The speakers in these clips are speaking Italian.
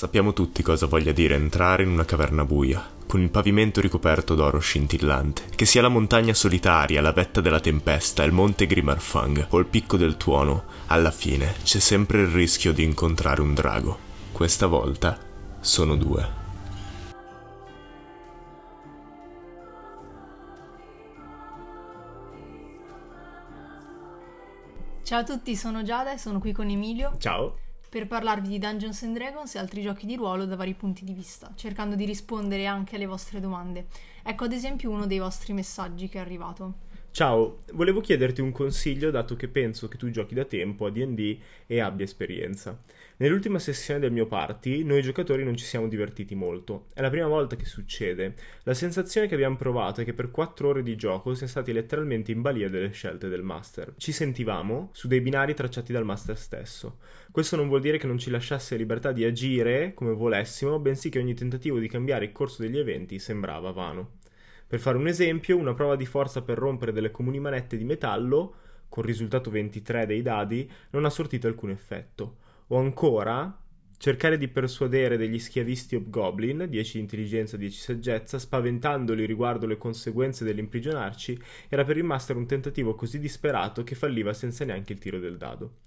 Sappiamo tutti cosa voglia dire entrare in una caverna buia, con il pavimento ricoperto d'oro scintillante. Che sia la montagna solitaria, la vetta della tempesta, il monte Grimarfang o il picco del tuono, alla fine c'è sempre il rischio di incontrare un drago. Questa volta sono due. Ciao a tutti, sono Giada e sono qui con Emilio Ciao. Per parlarvi di Dungeons and Dragons e altri giochi di ruolo da vari punti di vista, cercando di rispondere anche alle vostre domande. Ecco ad esempio uno dei vostri messaggi che è arrivato. Ciao, volevo chiederti un consiglio dato che penso che tu giochi da tempo a D&D e abbia esperienza. Nell'ultima sessione del mio party, noi giocatori non ci siamo divertiti molto. È la prima volta che succede. La sensazione che abbiamo provato è che per 4 ore di gioco siamo stati letteralmente in balia delle scelte del master. Ci sentivamo su dei binari tracciati dal master stesso. Questo non vuol dire che non ci lasciasse libertà di agire come volessimo, bensì che ogni tentativo di cambiare il corso degli eventi sembrava vano. Per fare un esempio, una prova di forza per rompere delle comuni manette di metallo, con risultato 23 dei dadi, non ha sortito alcun effetto. O ancora, cercare di persuadere degli schiavisti Hobgoblin, 10 intelligenza, 10 saggezza, spaventandoli riguardo le conseguenze dell'imprigionarci, era per il master un tentativo così disperato che falliva senza neanche il tiro del dado.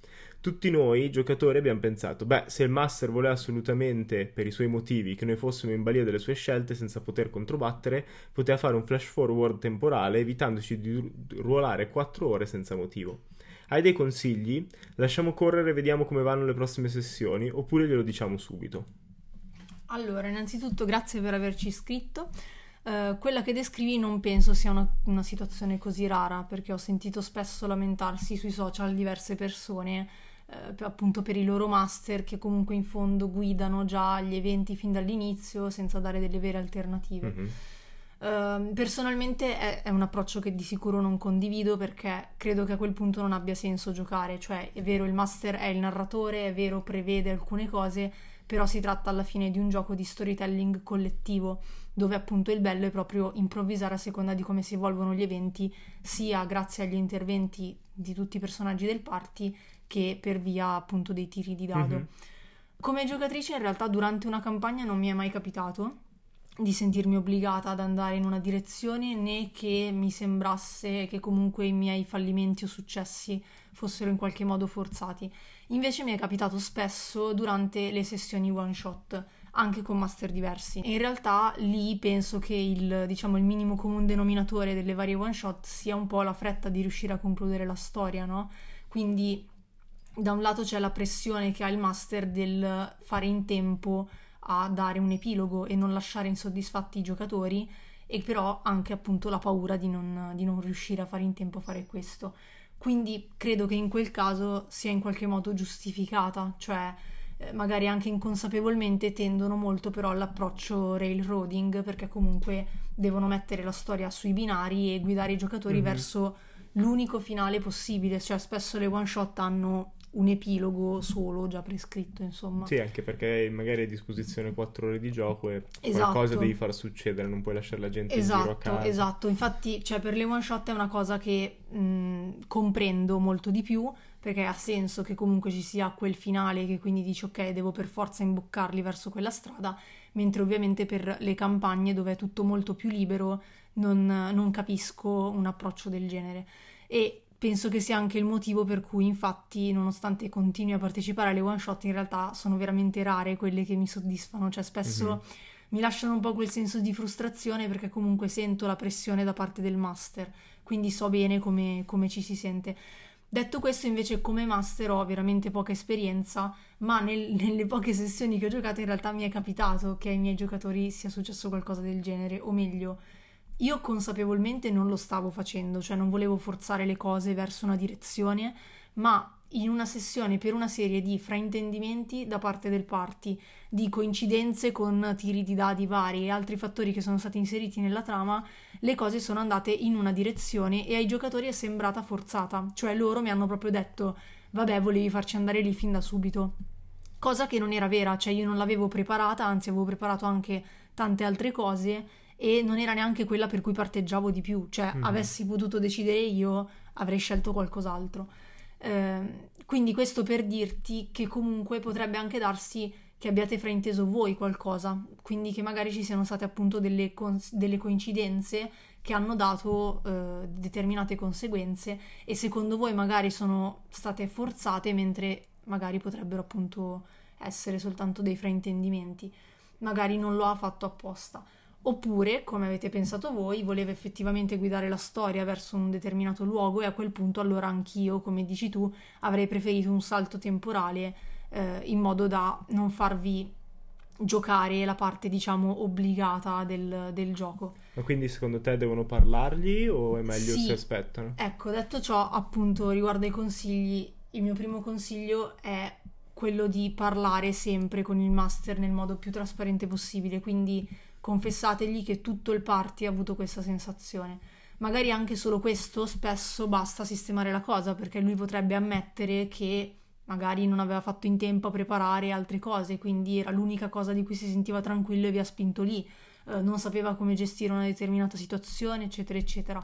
Tutti noi, giocatori, abbiamo pensato, beh, se il master voleva assolutamente, per i suoi motivi, che noi fossimo in balia delle sue scelte senza poter controbattere, poteva fare un flash forward temporale evitandoci di ru- ruolare 4 ore senza motivo. Hai dei consigli? Lasciamo correre e vediamo come vanno le prossime sessioni, oppure glielo diciamo subito. Allora, innanzitutto grazie per averci iscritto. Eh, quella che descrivi non penso sia una, una situazione così rara, perché ho sentito spesso lamentarsi sui social diverse persone, eh, appunto per i loro master, che comunque in fondo guidano già gli eventi fin dall'inizio senza dare delle vere alternative. Mhm. Ehm, personalmente è, è un approccio che di sicuro non condivido perché credo che a quel punto non abbia senso giocare, cioè è vero il master è il narratore, è vero prevede alcune cose, però si tratta alla fine di un gioco di storytelling collettivo dove appunto il bello è proprio improvvisare a seconda di come si evolvono gli eventi, sia grazie agli interventi di tutti i personaggi del party che per via appunto dei tiri di dado. Mhm. Come giocatrice in realtà durante una campagna non mi è mai capitato di sentirmi obbligata ad andare in una direzione né che mi sembrasse che comunque i miei fallimenti o successi fossero in qualche modo forzati. Invece mi è capitato spesso durante le sessioni one shot, anche con master diversi. E in realtà lì penso che il, diciamo, il minimo comune denominatore delle varie one shot sia un po' la fretta di riuscire a concludere la storia, no? Quindi da un lato c'è la pressione che ha il master del fare in tempo a dare un epilogo e non lasciare insoddisfatti i giocatori, e però anche appunto la paura di non, di non riuscire a fare in tempo a fare questo. Quindi credo che in quel caso sia in qualche modo giustificata, cioè eh, magari anche inconsapevolmente tendono molto però all'approccio railroading perché comunque devono mettere la storia sui binari e guidare i giocatori Mhm. verso l'unico finale possibile, cioè spesso le one shot hanno un epilogo solo già prescritto, insomma. Sì, anche perché magari hai a disposizione 4 ore di gioco e Esatto. qualcosa devi far succedere, non puoi lasciare la gente in giro a Esatto, casa. esatto. Infatti, cioè, per le one shot è una cosa che mh, comprendo molto di più perché ha senso che comunque ci sia quel finale che quindi dici ok, devo per forza imboccarli verso quella strada, mentre ovviamente per le campagne dove è tutto molto più libero non, non capisco un approccio del genere. E penso che sia anche il motivo per cui, infatti, nonostante continui a partecipare alle one shot, in realtà sono veramente rare quelle che mi soddisfano, cioè spesso Mhm. mi lasciano un po' quel senso di frustrazione perché comunque sento la pressione da parte del master, quindi so bene come, come ci si sente. Detto questo, invece, come master ho veramente poca esperienza, ma nel- nelle poche sessioni che ho giocato in realtà mi è capitato che ai miei giocatori sia successo qualcosa del genere, o meglio, io consapevolmente non lo stavo facendo, cioè non volevo forzare le cose verso una direzione, ma in una sessione per una serie di fraintendimenti da parte del party, di coincidenze con tiri di dadi vari e altri fattori che sono stati inseriti nella trama, le cose sono andate in una direzione e ai giocatori è sembrata forzata, cioè loro mi hanno proprio detto vabbè volevi farci andare lì fin da subito. Cosa che non era vera, cioè io non l'avevo preparata, anzi avevo preparato anche tante altre cose e non era neanche quella per cui parteggiavo di più, cioè Mhm. avessi potuto decidere io avrei scelto qualcos'altro. Ehm, quindi questo per dirti che comunque potrebbe anche darsi che abbiate frainteso voi qualcosa, quindi che magari ci siano state appunto delle, cons- delle coincidenze che hanno dato eh, determinate conseguenze e secondo voi magari sono state forzate mentre magari potrebbero appunto essere soltanto dei fraintendimenti. Magari non lo ha fatto apposta. Oppure, come avete pensato voi, voleva effettivamente guidare la storia verso un determinato luogo e a quel punto allora anch'io, come dici tu, avrei preferito un salto temporale eh, in modo da non farvi giocare la parte diciamo obbligata del, del, gioco. Ma quindi secondo te devono parlargli o è meglio sì. se aspettano? Ecco, detto ciò, appunto riguardo ai consigli, il mio primo consiglio è quello di parlare sempre con il master nel modo più trasparente possibile, quindi confessategli che tutto il party ha avuto questa sensazione. Magari anche solo questo spesso basta sistemare la cosa perché lui potrebbe ammettere che magari non aveva fatto in tempo a preparare altre cose, quindi era l'unica cosa di cui si sentiva tranquillo e vi ha spinto lì, eh, non sapeva come gestire una determinata situazione, eccetera, eccetera.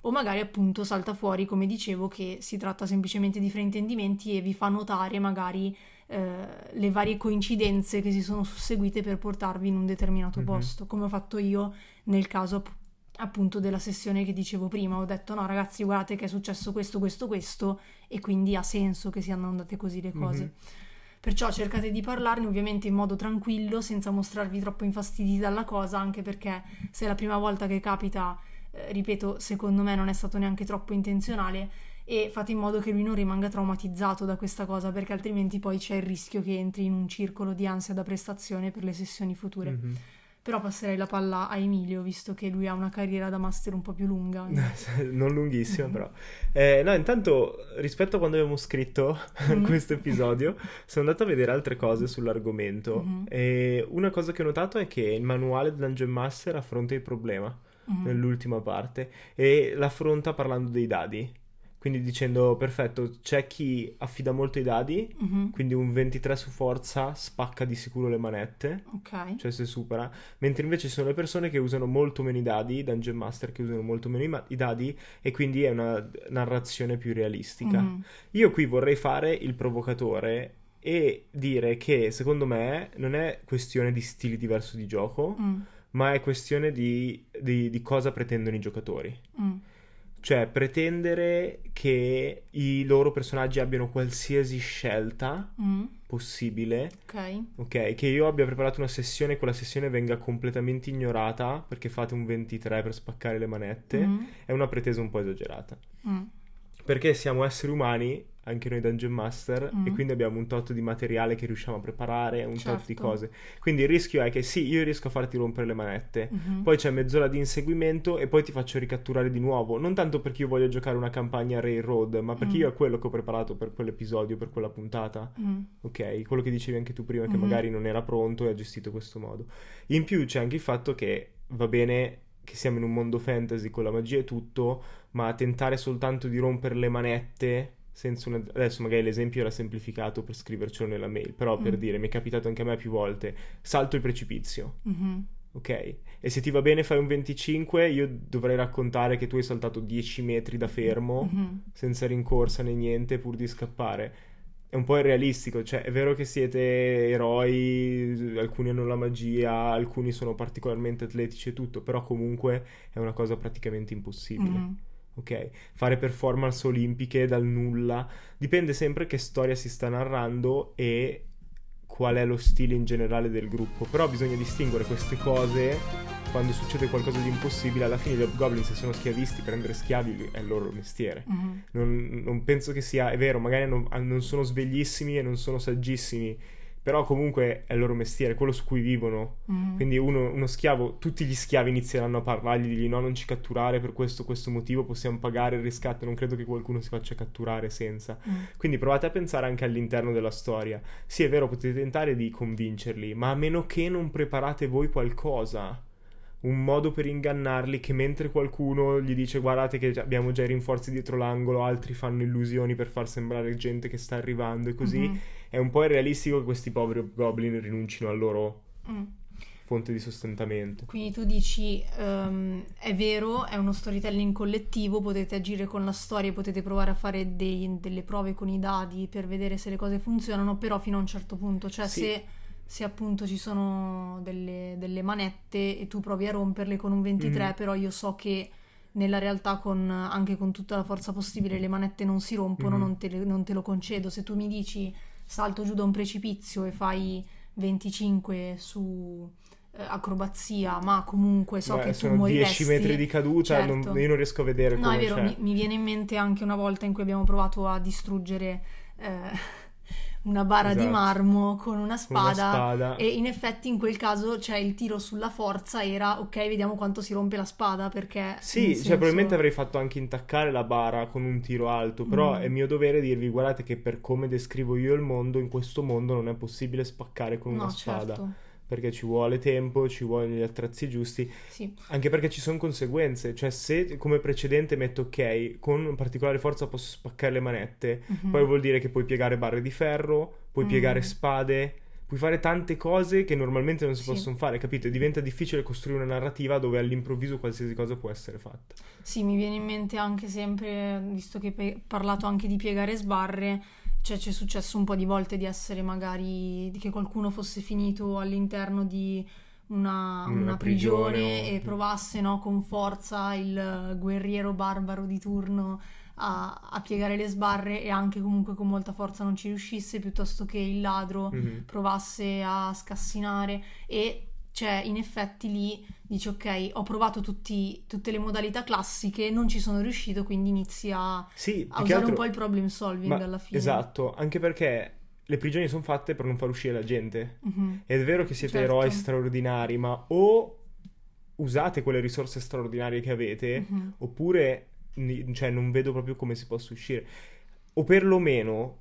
O magari appunto salta fuori, come dicevo, che si tratta semplicemente di fraintendimenti e vi fa notare magari eh, le varie coincidenze che si sono susseguite per portarvi in un determinato mm-hmm. posto, come ho fatto io nel caso appunto della sessione che dicevo prima. Ho detto no ragazzi guardate che è successo questo, questo, questo e quindi ha senso che siano andate così le cose. Mm-hmm. Perciò cercate di parlarne ovviamente in modo tranquillo, senza mostrarvi troppo infastiditi dalla cosa, anche perché se è la prima volta che capita, eh, ripeto, secondo me non è stato neanche troppo intenzionale e fate in modo che lui non rimanga traumatizzato da questa cosa, perché altrimenti poi c'è il rischio che entri in un circolo di ansia da prestazione per le sessioni future. Mm-hmm. Però passerei la palla a Emilio, visto che lui ha una carriera da master un po' più lunga. non lunghissima, però. Eh, no, intanto, rispetto a quando abbiamo scritto mm-hmm. questo episodio, sono andato a vedere altre cose sull'argomento. Mm-hmm. E una cosa che ho notato è che il manuale del Dungeon Master affronta il problema mm-hmm. nell'ultima parte e l'affronta parlando dei dadi. Quindi dicendo, perfetto, c'è chi affida molto i dadi, mm-hmm. quindi un 23 su forza spacca di sicuro le manette, ok. cioè se supera, mentre invece ci sono le persone che usano molto meno i dadi, Dungeon Master che usano molto meno i, ma- i dadi e quindi è una narrazione più realistica. Mm-hmm. Io qui vorrei fare il provocatore e dire che secondo me non è questione di stili diversi di gioco, mm. ma è questione di, di, di, cosa pretendono i giocatori. Mm. Cioè, pretendere che i loro personaggi abbiano qualsiasi scelta mm. possibile. Ok. Ok, che io abbia preparato una sessione e quella sessione venga completamente ignorata perché fate un 23 per spaccare le manette, mm. è una pretesa un po' esagerata. Mm. Perché siamo esseri umani anche noi Dungeon Master mm. e quindi abbiamo un tot di materiale che riusciamo a preparare, un certo. tot di certo. cose. Quindi il rischio è che sì, io riesco a farti rompere le manette, mm-hmm. poi c'è mezz'ora di inseguimento e poi ti faccio ricatturare di nuovo, non tanto perché io voglio giocare una campagna Railroad, ma perché mm. io è quello che ho preparato per quell'episodio, per quella puntata. Mm. Ok, quello che dicevi anche tu prima che mm-hmm. magari non era pronto e ha gestito questo modo. In più c'è anche il fatto che va bene che siamo in un mondo fantasy con la magia e tutto, ma tentare soltanto di rompere le manette senza una... adesso magari l'esempio era semplificato per scrivercelo nella mail, però mm. per dire, mi è capitato anche a me più volte, salto il precipizio. Mm-hmm. Ok? E se ti va bene fai un 25, io dovrei raccontare che tu hai saltato 10 metri da fermo, mm-hmm. senza rincorsa né niente, pur di scappare. È un po' irrealistico, cioè è vero che siete eroi, alcuni hanno la magia, alcuni sono particolarmente atletici e tutto, però comunque è una cosa praticamente impossibile. Mm-hmm ok? Fare performance olimpiche dal nulla, dipende sempre che storia si sta narrando e qual è lo stile in generale del gruppo, però bisogna distinguere queste cose quando succede qualcosa di impossibile, alla fine gli Hobgoblin se sono schiavisti, prendere schiavi è il loro mestiere. Mm-hmm. Non, non, penso che sia, è vero, magari non, non sono sveglissimi e non sono saggissimi, però comunque è il loro mestiere, quello su cui vivono. Mm. Quindi uno, uno, schiavo, tutti gli schiavi inizieranno a parlargli, di no, non ci catturare per questo, questo motivo, possiamo pagare il riscatto, non credo che qualcuno si faccia catturare senza. Mm. Quindi provate a pensare anche all'interno della storia. Sì, è vero, potete tentare di convincerli, ma a meno che non preparate voi qualcosa un modo per ingannarli che mentre qualcuno gli dice guardate che abbiamo già i rinforzi dietro l'angolo, altri fanno illusioni per far sembrare gente che sta arrivando e così, mm-hmm. È un po' irrealistico che questi poveri goblin rinuncino al loro mm. fonte di sostentamento. Quindi tu dici um, è vero, è uno storytelling collettivo, potete agire con la storia, potete provare a fare dei, delle prove con i dadi per vedere se le cose funzionano, però fino a un certo punto, cioè sì. se se appunto ci sono delle, delle manette e tu provi a romperle con un 23, Mhm. però io so che nella realtà con, anche con tutta la forza possibile le manette non si rompono, Mhm. non, te, le- non te lo concedo. Se tu mi dici salto giù da un precipizio e fai 25 su eh, acrobazia, ma comunque so Beh, che tu sono moriresti 10 metri di caduta, non- Certo. io non riesco a vedere No, è vero, mi, mi viene in mente anche una volta in cui abbiamo provato a distruggere eh, una bara di Esatto. marmo con una Con una spada. spada. E in effetti in quel caso, cioè, il tiro sulla forza era ok, vediamo quanto si rompe la spada perché... Sì, cioè senso- probabilmente avrei fatto anche intaccare la bara con un tiro alto, però Mm. è mio dovere dirvi guardate che per come descrivo io il mondo, in questo mondo non è possibile spaccare con una No, spada, certo. Perché ci vuole tempo, ci vogliono gli attrezzi giusti, Sì, anche perché ci sono conseguenze, cioè se come precedente metto ok, con particolare forza posso spaccare le manette, mhm. poi vuol dire che puoi piegare barre di ferro, puoi Mm. piegare spade, puoi fare tante cose che normalmente non si Sì. possono fare, capito? E diventa difficile costruire una narrativa dove all'improvviso qualsiasi cosa può essere fatta. Sì, mi viene in mente anche sempre, visto che hai parlato anche di piegare sbarre, cioè c'è successo un po' di volte di essere magari, di che qualcuno fosse finito all'interno di una, Una una prigione prigione o- e provasse no, con forza il guerriero barbaro di turno a, a piegare le sbarre e anche comunque con molta forza non ci riuscisse, piuttosto che il ladro Mhm. provasse a scassinare e cioè in effetti lì dici ok ho provato tutti- tutte le modalità classiche non ci sono riuscito quindi inizi a, Sì, a usare altro- un po' il problem solving ma- alla fine Esatto, anche perché le prigioni sono fatte per non far uscire la gente. Mhm. Ed è vero che siete Certo. eroi straordinari, ma o usate quelle risorse straordinarie che avete, Mhm. oppure cioè, non vedo proprio come si possa uscire. O perlomeno,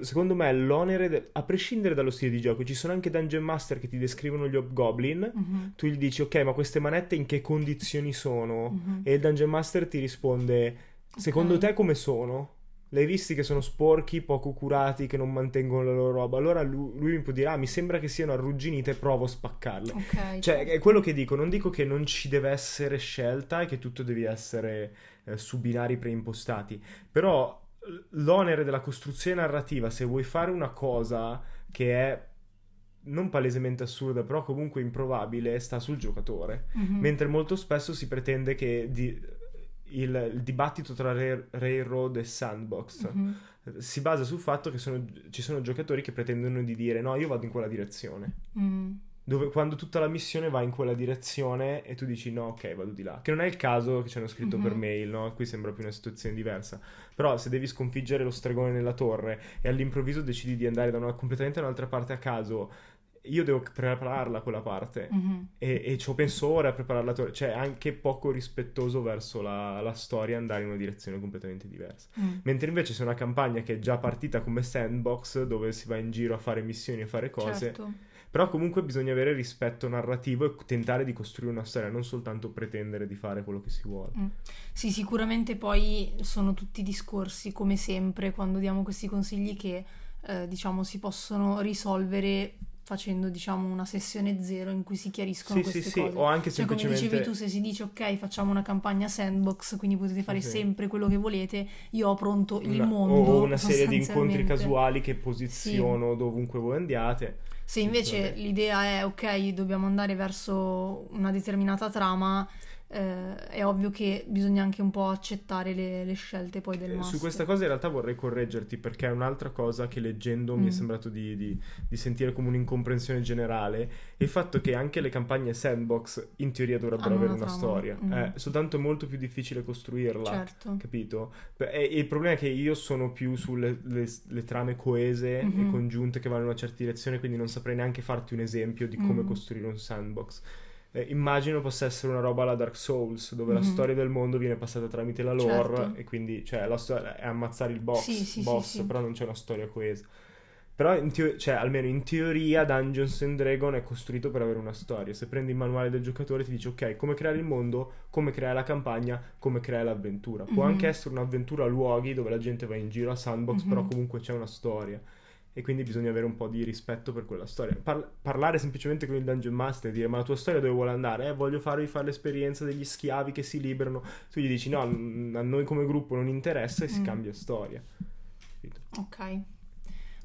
secondo me, l'onere, de- a prescindere dallo stile di gioco, ci sono anche dungeon master che ti descrivono gli hobgoblin. Mhm. Tu gli dici, ok, ma queste manette in che condizioni sono? Mhm. E il dungeon master ti risponde, secondo Ok. te come sono? L'hai visti che sono sporchi, poco curati, che non mantengono la loro roba? Allora lui, lui mi può dire, ah, mi sembra che siano arrugginite, provo a spaccarle. ok Cioè, è quello che dico, non dico che non ci deve essere scelta e che tutto deve essere eh, su binari preimpostati, però l'onere della costruzione narrativa, se vuoi fare una cosa che è non palesemente assurda, però comunque improbabile, sta sul giocatore. Mhm. Mentre molto spesso si pretende che di- il, il dibattito tra Rail- Railroad e Sandbox Mhm. si basa sul fatto che sono- ci sono giocatori che pretendono di dire no, io vado in quella direzione. Mm. Dove, quando tutta la missione va in quella direzione e tu dici no, ok, vado di là. Che non è il caso che ci hanno scritto Mhm. per mail, no? Qui sembra più una situazione diversa. Però se devi sconfiggere lo stregone nella torre e all'improvviso decidi di andare da una completamente un'altra parte a caso, io devo prepararla quella parte. Mhm. E, e ci ho penso ora a preparare la torre. Cioè, è anche poco rispettoso verso la, la storia andare in una direzione completamente diversa. Mm. Mentre invece se una campagna che è già partita come sandbox, dove si va in giro a fare missioni e fare cose, certo però comunque bisogna avere rispetto narrativo e tentare di costruire una storia, non soltanto pretendere di fare quello che si vuole. Mm. Sì, sicuramente poi sono tutti discorsi, come sempre, quando diamo questi consigli che eh, diciamo si possono risolvere facendo diciamo una sessione zero in cui si chiariscono Sì, sì, queste sì, cose. o anche Cioè, come semplicemente... dicevi tu, se si dice ok, facciamo una campagna sandbox, quindi potete fare Sì. sempre quello che volete, io ho pronto il una- mondo. o una serie di incontri casuali che posiziono dovunque voi andiate. Se invece l'idea è ok, dobbiamo andare verso una determinata trama, eh, è ovvio che bisogna anche un po' accettare le, le scelte poi del Eh, master. Su questa cosa in realtà vorrei correggerti perché è un'altra cosa che leggendo mi è Mm. sembrato di, di- di sentire come un'incomprensione generale. Il fatto che anche le campagne sandbox in teoria dovrebbero Hanno avere una una storia, Mm. eh, soltanto è molto più difficile costruirla. Certo. Capito? E e il problema è che io sono più sulle le- le trame coese e Mhm. congiunte che vanno in una certa direzione, quindi non saprei neanche farti un esempio di come Mm. costruire un sandbox. Eh, immagino possa essere una roba alla Dark Souls, dove la Mhm. storia del mondo viene passata tramite la lore Certo. e quindi cioè, la storia è ammazzare il boss, Sì, sì, boss sì. però non c'è una storia coesa. Però, in teo- cioè, almeno in teoria, Dungeons and Dragon è costruito per avere una storia. Se prendi il manuale del giocatore, ti dice, ok, come creare il mondo, come creare la campagna, come creare l'avventura. Può Mhm. anche essere un'avventura a luoghi dove la gente va in giro a sandbox, Mhm. però comunque c'è una storia. E quindi bisogna avere un po' di rispetto per quella storia. Par- parlare semplicemente con il Dungeon Master e dire, ma la tua storia dove vuole andare? Eh, voglio farvi fare l'esperienza degli schiavi che si liberano. Tu gli dici, no, a noi come gruppo non interessa e si Mm. cambia storia. Capito? Ok.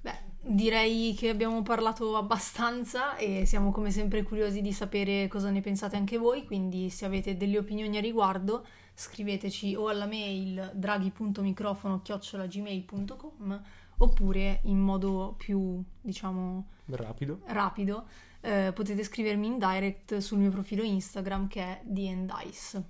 Beh, direi che abbiamo parlato abbastanza e siamo come sempre curiosi di sapere cosa ne pensate anche voi, quindi se avete delle opinioni a riguardo scriveteci o alla mail draghi.microfono-gmail.com oppure in modo più, diciamo, Rapido. rapido eh, potete scrivermi in direct sul mio profilo Instagram che è DNDice.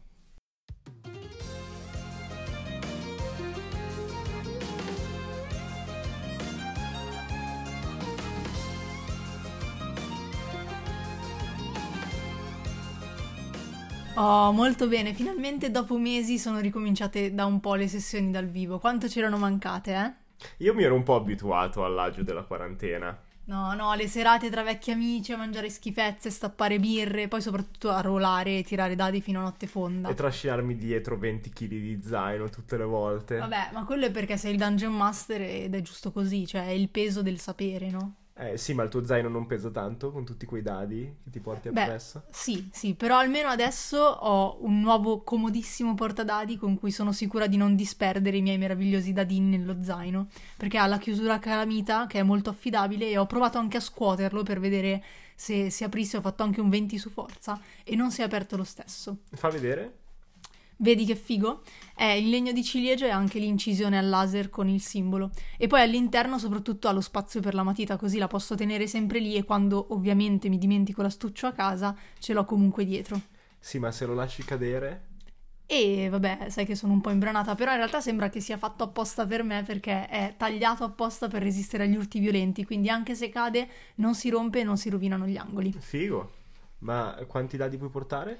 Oh, molto bene, finalmente dopo mesi sono ricominciate da un po' le sessioni dal vivo. Quanto c'erano mancate, eh? Io mi ero un po' abituato all'agio della quarantena. No, no, le serate tra vecchi amici a mangiare schifezze, stappare birre, poi soprattutto a rolare e tirare dadi fino a notte fonda. E trascinarmi dietro 20 kg di zaino tutte le volte. Vabbè, ma quello è perché sei il Dungeon Master ed è giusto così, cioè è il peso del sapere, no? Eh sì, ma il tuo zaino non pesa tanto con tutti quei dadi che ti porti Beh, appresso? sì, sì, però almeno adesso ho un nuovo comodissimo portadadi con cui sono sicura di non disperdere i miei meravigliosi dadini nello zaino, perché ha la chiusura calamita che è molto affidabile e ho provato anche a scuoterlo per vedere se si aprisse, ho fatto anche un 20 su forza e non si è aperto lo stesso. Fa vedere? Vedi che figo? È in legno di ciliegio e anche l'incisione al laser con il simbolo. E poi all'interno soprattutto ha lo spazio per la matita, così la posso tenere sempre lì e quando ovviamente mi dimentico l'astuccio a casa ce l'ho comunque dietro. Sì, ma se lo lasci cadere... E vabbè, sai che sono un po' imbranata, però in realtà sembra che sia fatto apposta per me perché è tagliato apposta per resistere agli urti violenti, quindi anche se cade non si rompe e non si rovinano gli angoli. Figo. Ma quanti dadi puoi portare?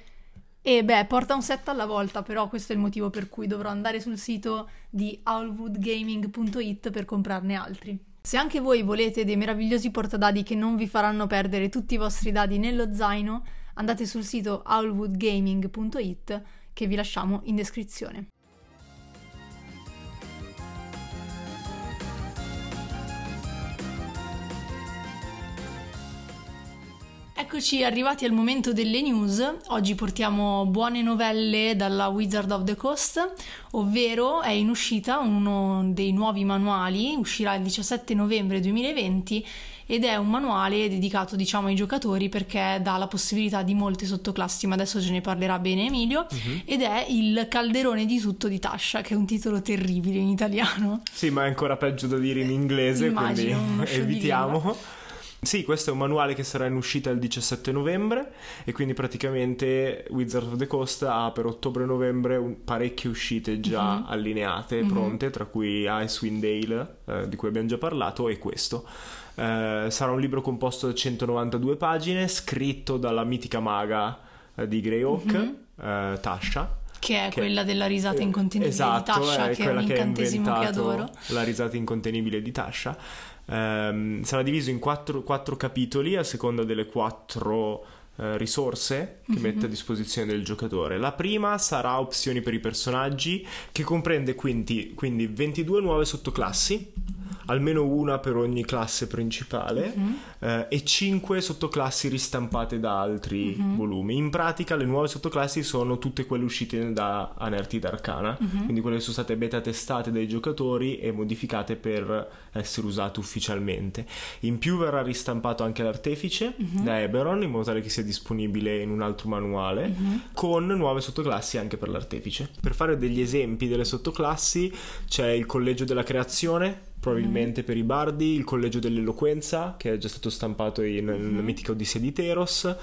E beh, porta un set alla volta, però questo è il motivo per cui dovrò andare sul sito di owlwoodgaming.it per comprarne altri. Se anche voi volete dei meravigliosi portadadi che non vi faranno perdere tutti i vostri dadi nello zaino, andate sul sito owlwoodgaming.it che vi lasciamo in descrizione. Eccoci arrivati al momento delle news. Oggi portiamo buone novelle dalla Wizard of the Coast, ovvero è in uscita uno dei nuovi manuali, uscirà il 17 novembre 2020 ed è un manuale dedicato diciamo ai giocatori perché dà la possibilità di molte sottoclassi, ma adesso ce ne parlerà bene Emilio, Mhm. ed è Il calderone di tutto di Tasha, che è un titolo terribile in italiano. Sì, ma è ancora peggio da dire in inglese, Immagino, quindi evitiamo. Sì, questo è un manuale che sarà in uscita il 17 novembre e quindi praticamente Wizard of the Coast ha per ottobre-novembre un- parecchie uscite già Mhm. allineate, Mhm. pronte, tra cui Icewind Dale, eh, di cui abbiamo già parlato, e questo. Eh, sarà un libro composto da 192 pagine, scritto dalla mitica maga eh, di Greyhawk, Mhm. eh, Tasha. Che è Che- quella della risata incontenibile Esatto, di Tasha, che è un che incantesimo che inventato adoro. La risata incontenibile di Tasha. Ehm, sarà diviso in quattro, quattro capitoli a seconda delle quattro eh, risorse che Mhm. mette a disposizione del giocatore. La prima sarà opzioni per i personaggi, che comprende quindi, quindi 22 nuove sottoclassi, almeno una per ogni classe principale, Mhm. eh, e 5 sottoclassi ristampate da altri Mhm. volumi. In pratica le nuove sottoclassi sono tutte quelle uscite da Anertid Arcana, Mhm. quindi quelle che sono state beta testate dai giocatori e modificate per essere usate ufficialmente. In più verrà ristampato anche l'artefice Mhm. da Eberron in modo tale che sia disponibile in un altro manuale Mhm. con nuove sottoclassi anche per l'artefice. Per fare degli esempi delle sottoclassi c'è il collegio della creazione, probabilmente per i bardi, il collegio dell'eloquenza, che è già stato stampato in, nella Mhm. mitica Odissea di Teros,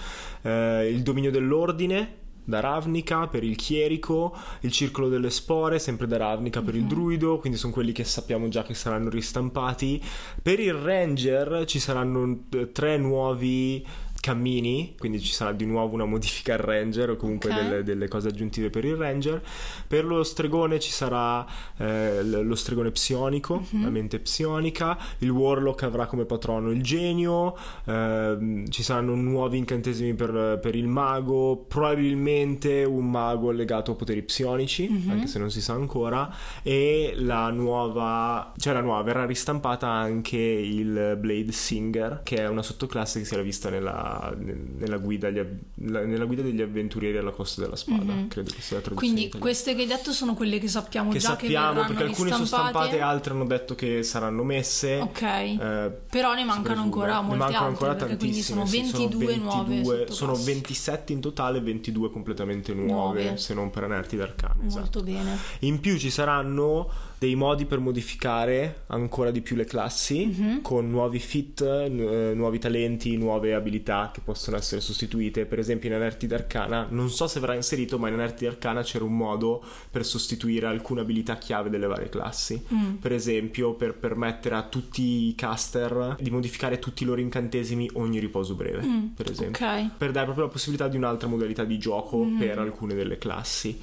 eh, il dominio dell'ordine da Ravnica per il chierico, il circolo delle spore sempre da Ravnica per il Mhm. druido, quindi sono quelli che sappiamo già che saranno ristampati. Per il ranger ci saranno eh, tre nuovi cammini, quindi ci sarà di nuovo una modifica al ranger o comunque Ok. delle, delle cose aggiuntive per il ranger. Per lo stregone ci sarà eh, lo stregone psionico, Mhm. la mente psionica, il warlock avrà come patrono il genio, ehm, ci saranno nuovi incantesimi per, per il mago, probabilmente un mago legato a poteri psionici, Mhm. anche se non si sa ancora, e la nuova, cioè la nuova, verrà ristampata anche il Blade Singer, che è una sottoclasse che si era vista nella nella, nella, guida, gli, nella, guida, degli avventurieri alla costa della spada. Mm-hmm. Credo che sia la traduzione. Quindi queste che hai detto sono quelle che sappiamo che già sappiamo, che perché alcune sono stampate, altre hanno detto che saranno messe. Ok. Eh, Però ne mancano ancora molte ne mancano ancora altre, quindi sono 22 sì, sono 22 nuove. Sono 27 in totale, 22 completamente nuove, nuove. se non per Anerti d'Arcana. Molto esatto. bene. In più ci saranno dei modi per modificare ancora di più le classi mm-hmm. con nuovi fit, nu- nuovi talenti, nuove abilità che possono essere sostituite. Per esempio in Anerti d'Arcana, non so se verrà inserito, ma in Anerti d'Arcana c'era un modo per sostituire alcune abilità chiave delle varie classi. Mm. Per esempio, per permettere a tutti i caster di modificare tutti i loro incantesimi ogni riposo breve, mm. per esempio. Okay. Per dare proprio la possibilità di un'altra modalità di gioco mm. per alcune delle classi.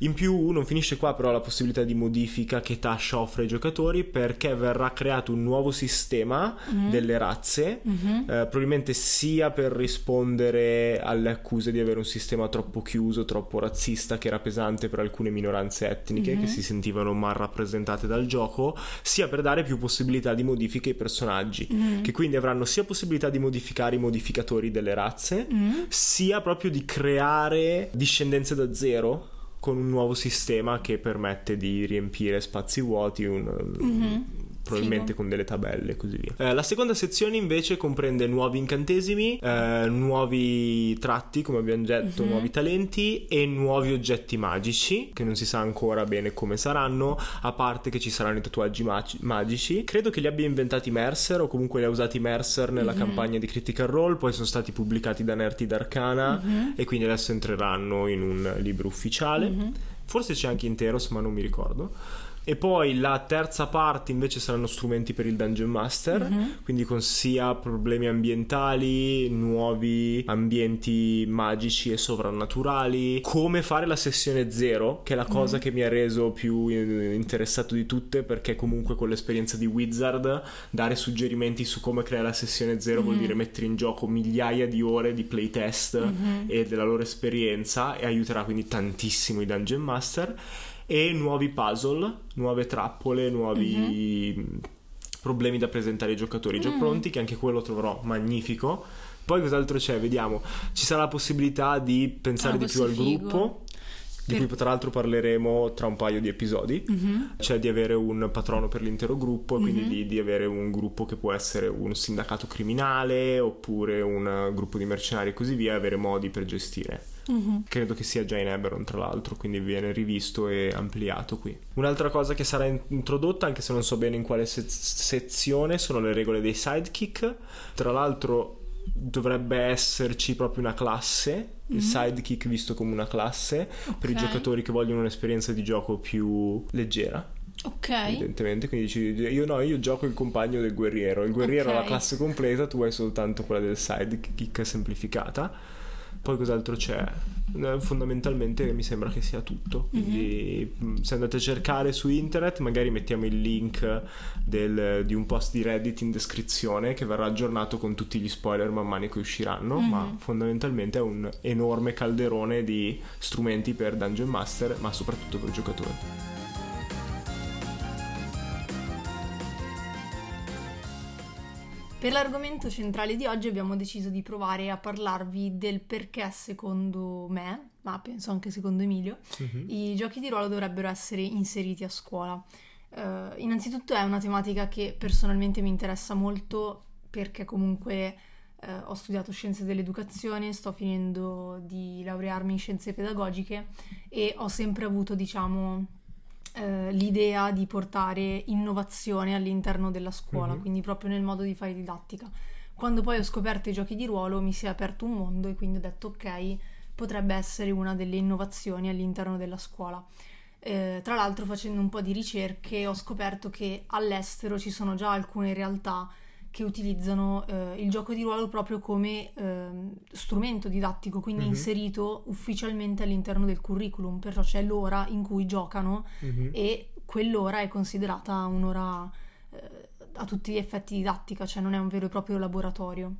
In più non finisce qua però la possibilità di modifica che Tasha offre ai giocatori perché verrà creato un nuovo sistema mm-hmm. delle razze, mm-hmm. eh, probabilmente sia per rispondere alle accuse di avere un sistema troppo chiuso, troppo razzista che era pesante per alcune minoranze etniche mm-hmm. che si sentivano mal rappresentate dal gioco, sia per dare più possibilità di modifiche ai personaggi, mm-hmm. che quindi avranno sia possibilità di modificare i modificatori delle razze, mm-hmm. sia proprio di creare discendenze da zero con un nuovo sistema che permette di riempire spazi vuoti, un, mm-hmm probabilmente Figo. con delle tabelle e così via. Eh, la seconda sezione invece comprende nuovi incantesimi, eh, nuovi tratti, come abbiamo detto, mm-hmm. nuovi talenti e nuovi oggetti magici, che non si sa ancora bene come saranno, a parte che ci saranno i tatuaggi mag- magici. Credo che li abbia inventati Mercer o comunque li ha usati Mercer nella mm-hmm. campagna di Critical Role, poi sono stati pubblicati da Nerti d'Arcana mm-hmm. e quindi adesso entreranno in un libro ufficiale. Mm-hmm. Forse c'è anche Interos, ma non mi ricordo. E poi la terza parte invece saranno strumenti per il Dungeon Master, mm-hmm. quindi con sia problemi ambientali, nuovi ambienti magici e sovrannaturali, come fare la sessione zero, che è la cosa mm-hmm. che mi ha reso più interessato di tutte, perché comunque con l'esperienza di Wizard dare suggerimenti su come creare la sessione zero mm-hmm. vuol dire mettere in gioco migliaia di ore di playtest mm-hmm. e della loro esperienza e aiuterà quindi tantissimo i Dungeon Master e nuovi puzzle, nuove trappole, nuovi mm-hmm. problemi da presentare ai giocatori già mm. pronti, che anche quello troverò magnifico. Poi cos'altro c'è? Vediamo. Ci sarà la possibilità di pensare ah, di più al figo. gruppo di cui tra l'altro parleremo tra un paio di episodi, mm-hmm. cioè di avere un patrono per l'intero gruppo, quindi mm-hmm. di, di, avere un gruppo che può essere un sindacato criminale oppure un gruppo di mercenari e così via, avere modi per gestire. Mm-hmm. Credo che sia già in Eberron, tra l'altro, quindi viene rivisto e ampliato qui. Un'altra cosa che sarà introdotta, anche se non so bene in quale se- sezione, sono le regole dei sidekick. Tra l'altro dovrebbe esserci proprio una classe, mm-hmm. il sidekick visto come una classe, okay. per i giocatori che vogliono un'esperienza di gioco più leggera. Ok. Evidentemente, quindi dici, io no, io gioco il compagno del guerriero. Il guerriero okay. ha la classe completa, tu hai soltanto quella del sidekick semplificata. Poi cos'altro c'è? Eh, fondamentalmente mi sembra che sia tutto. Quindi mm-hmm. se andate a cercare su internet, magari mettiamo il link del, di un post di Reddit in descrizione che verrà aggiornato con tutti gli spoiler man mano che usciranno. Mm-hmm. Ma fondamentalmente è un enorme calderone di strumenti per Dungeon Master, ma soprattutto per giocatori. Per l'argomento centrale di oggi abbiamo deciso di provare a parlarvi del perché secondo me, ma penso anche secondo Emilio, uh-huh. i giochi di ruolo dovrebbero essere inseriti a scuola. Uh, innanzitutto è una tematica che personalmente mi interessa molto perché comunque uh, ho studiato scienze dell'educazione, sto finendo di laurearmi in scienze pedagogiche e ho sempre avuto, diciamo, eh, l'idea di portare innovazione all'interno della scuola, mm-hmm. quindi proprio nel modo di fare didattica. Quando poi ho scoperto i giochi di ruolo mi si è aperto un mondo e quindi ho detto ok, potrebbe essere una delle innovazioni all'interno della scuola. Eh, tra l'altro facendo un po' di ricerche ho scoperto che all'estero ci sono già alcune realtà che utilizzano eh, il gioco di ruolo proprio come eh, strumento didattico, quindi mm-hmm. inserito ufficialmente all'interno del curriculum, perciò c'è l'ora in cui giocano mm-hmm. e quell'ora è considerata un'ora eh, a tutti gli effetti didattica, cioè non è un vero e proprio laboratorio.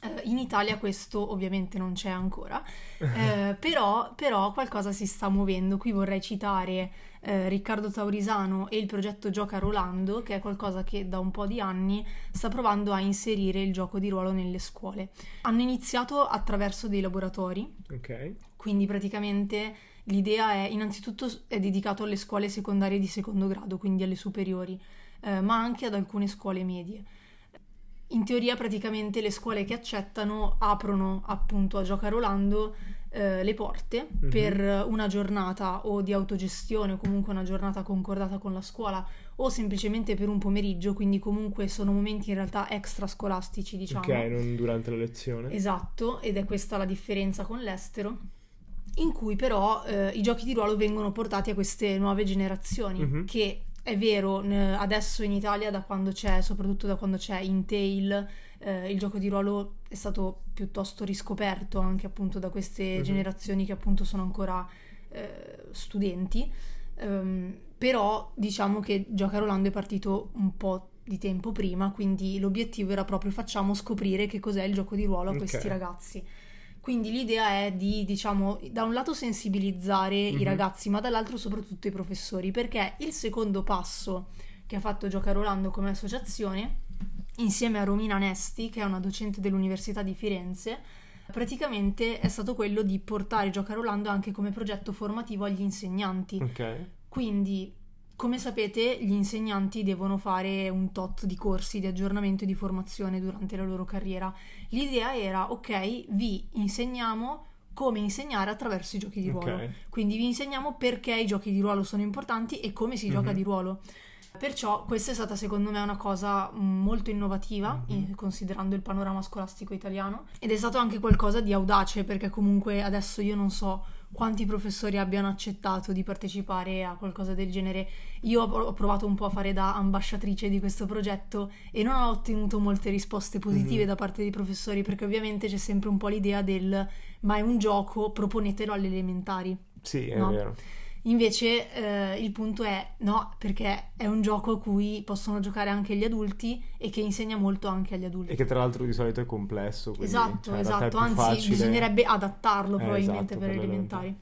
Eh, in Italia questo ovviamente non c'è ancora, eh, però, però, qualcosa si sta muovendo. Qui vorrei citare eh, Riccardo Taurisano e il progetto Gioca Rolando, che è qualcosa che da un po' di anni sta provando a inserire il gioco di ruolo nelle scuole. Hanno iniziato attraverso dei laboratori, Ok. quindi praticamente l'idea è innanzitutto è dedicato alle scuole secondarie di secondo grado, quindi alle superiori, eh, ma anche ad alcune scuole medie. In teoria praticamente le scuole che accettano aprono appunto a Gioca Rolando eh, le porte Mhm. per una giornata o di autogestione o comunque una giornata concordata con la scuola o semplicemente per un pomeriggio, quindi comunque sono momenti in realtà extrascolastici, diciamo. Ok, non durante la lezione. Esatto, ed è questa la differenza con l'estero, in cui però eh, i giochi di ruolo vengono portati a queste nuove generazioni, Mhm. che è vero, adesso in Italia da quando c'è, soprattutto da quando c'è Intel, eh, il gioco di ruolo è stato piuttosto riscoperto anche appunto da queste Mhm. generazioni che appunto sono ancora eh, studenti, Ehm, però diciamo che Gioca Rolando è partito un po' di tempo prima, quindi l'obiettivo era proprio facciamo scoprire che cos'è il gioco di ruolo a questi ragazzi. Quindi l'idea è di, diciamo, da un lato sensibilizzare Mhm. i ragazzi, ma dall'altro soprattutto i professori, perché il secondo passo che ha fatto Gioca Rolando come associazione, insieme a Romina Nesti, che è una docente dell'Università di Firenze, praticamente è stato quello di portare Gioca Rolando anche come progetto formativo agli insegnanti. Ok. Quindi, come sapete, gli insegnanti devono fare un tot di corsi di aggiornamento e di formazione durante la loro carriera. L'idea era, ok, vi insegniamo come insegnare attraverso i giochi di ruolo. Ok. Quindi vi insegniamo perché i giochi di ruolo sono importanti e come si gioca Mhm. di ruolo. Perciò questa è stata secondo me una cosa molto innovativa, Mhm. eh, considerando il panorama scolastico italiano, ed è stato anche qualcosa di audace, perché comunque adesso io non so quanti professori abbiano accettato di partecipare a qualcosa del genere. Io ho provato un po' a fare da ambasciatrice di questo progetto e non ho ottenuto molte risposte positive Mhm. da parte dei professori, perché ovviamente c'è sempre un po' l'idea del ma è un gioco, proponetelo alle elementari. Sì, è No. vero. Invece eh, il punto è no, perché è un gioco a cui possono giocare anche gli adulti e che insegna molto anche agli adulti. E che tra l'altro di solito è complesso. quindi, Esatto, cioè, esatto, anzi facile- bisognerebbe adattarlo Eh, probabilmente esatto, per le per le elementari.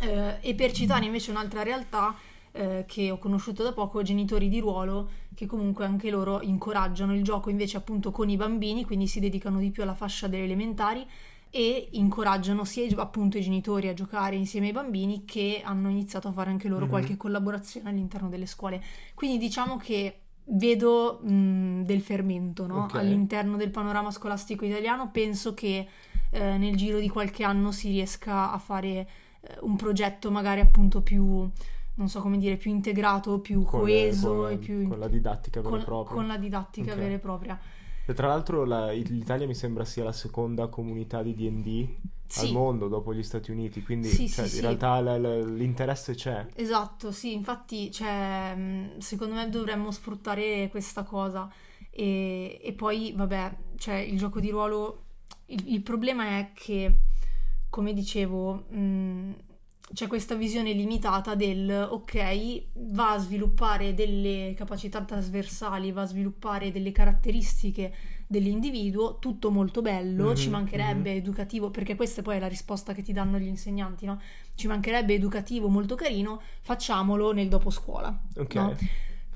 Eh, e per citare invece un'altra realtà eh, che ho conosciuto da poco, genitori di ruolo, che comunque anche loro incoraggiano il gioco invece appunto con i bambini, quindi si dedicano di più alla fascia delle elementari e incoraggiano sia i- appunto i genitori a giocare insieme ai bambini che hanno iniziato a fare anche loro Mhm. qualche collaborazione all'interno delle scuole. Quindi diciamo che vedo mh, del fermento no? Ok. all'interno del panorama scolastico italiano. Penso che eh, nel giro di qualche anno si riesca a fare eh, un progetto magari appunto più, non so come dire, più integrato, più con- coeso con, e più con la didattica vera e propria. con la didattica Ok. vera e propria. E tra l'altro la- l'Italia mi sembra sia la seconda comunità di D&D al Sì. mondo dopo gli Stati Uniti, quindi Sì, cioè, sì, in realtà la- la- l'interesse c'è. Esatto, sì, infatti, cioè, mh, secondo me dovremmo sfruttare questa cosa e, e poi, vabbè, cioè, il gioco di ruolo, il, il problema è che, come dicevo, mh, c'è questa visione limitata del, ok, va a sviluppare delle capacità trasversali, va a sviluppare delle caratteristiche dell'individuo, tutto molto bello, Mhm, ci mancherebbe educativo, perché questa poi è la risposta che ti danno gli insegnanti, no? Ci mancherebbe educativo molto carino, facciamolo nel dopo scuola. Ok. no?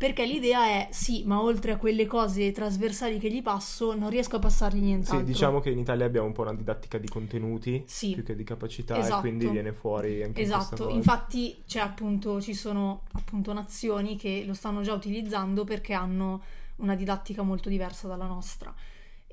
Perché l'idea è sì, ma oltre a quelle cose trasversali che gli passo, non riesco a passargli nient'altro. Sì, diciamo che in Italia abbiamo un po' una didattica di contenuti Sì. più che di capacità Esatto. e quindi viene fuori anche Esatto, cosa. infatti c'è appunto, ci sono appunto nazioni che lo stanno già utilizzando perché hanno una didattica molto diversa dalla nostra.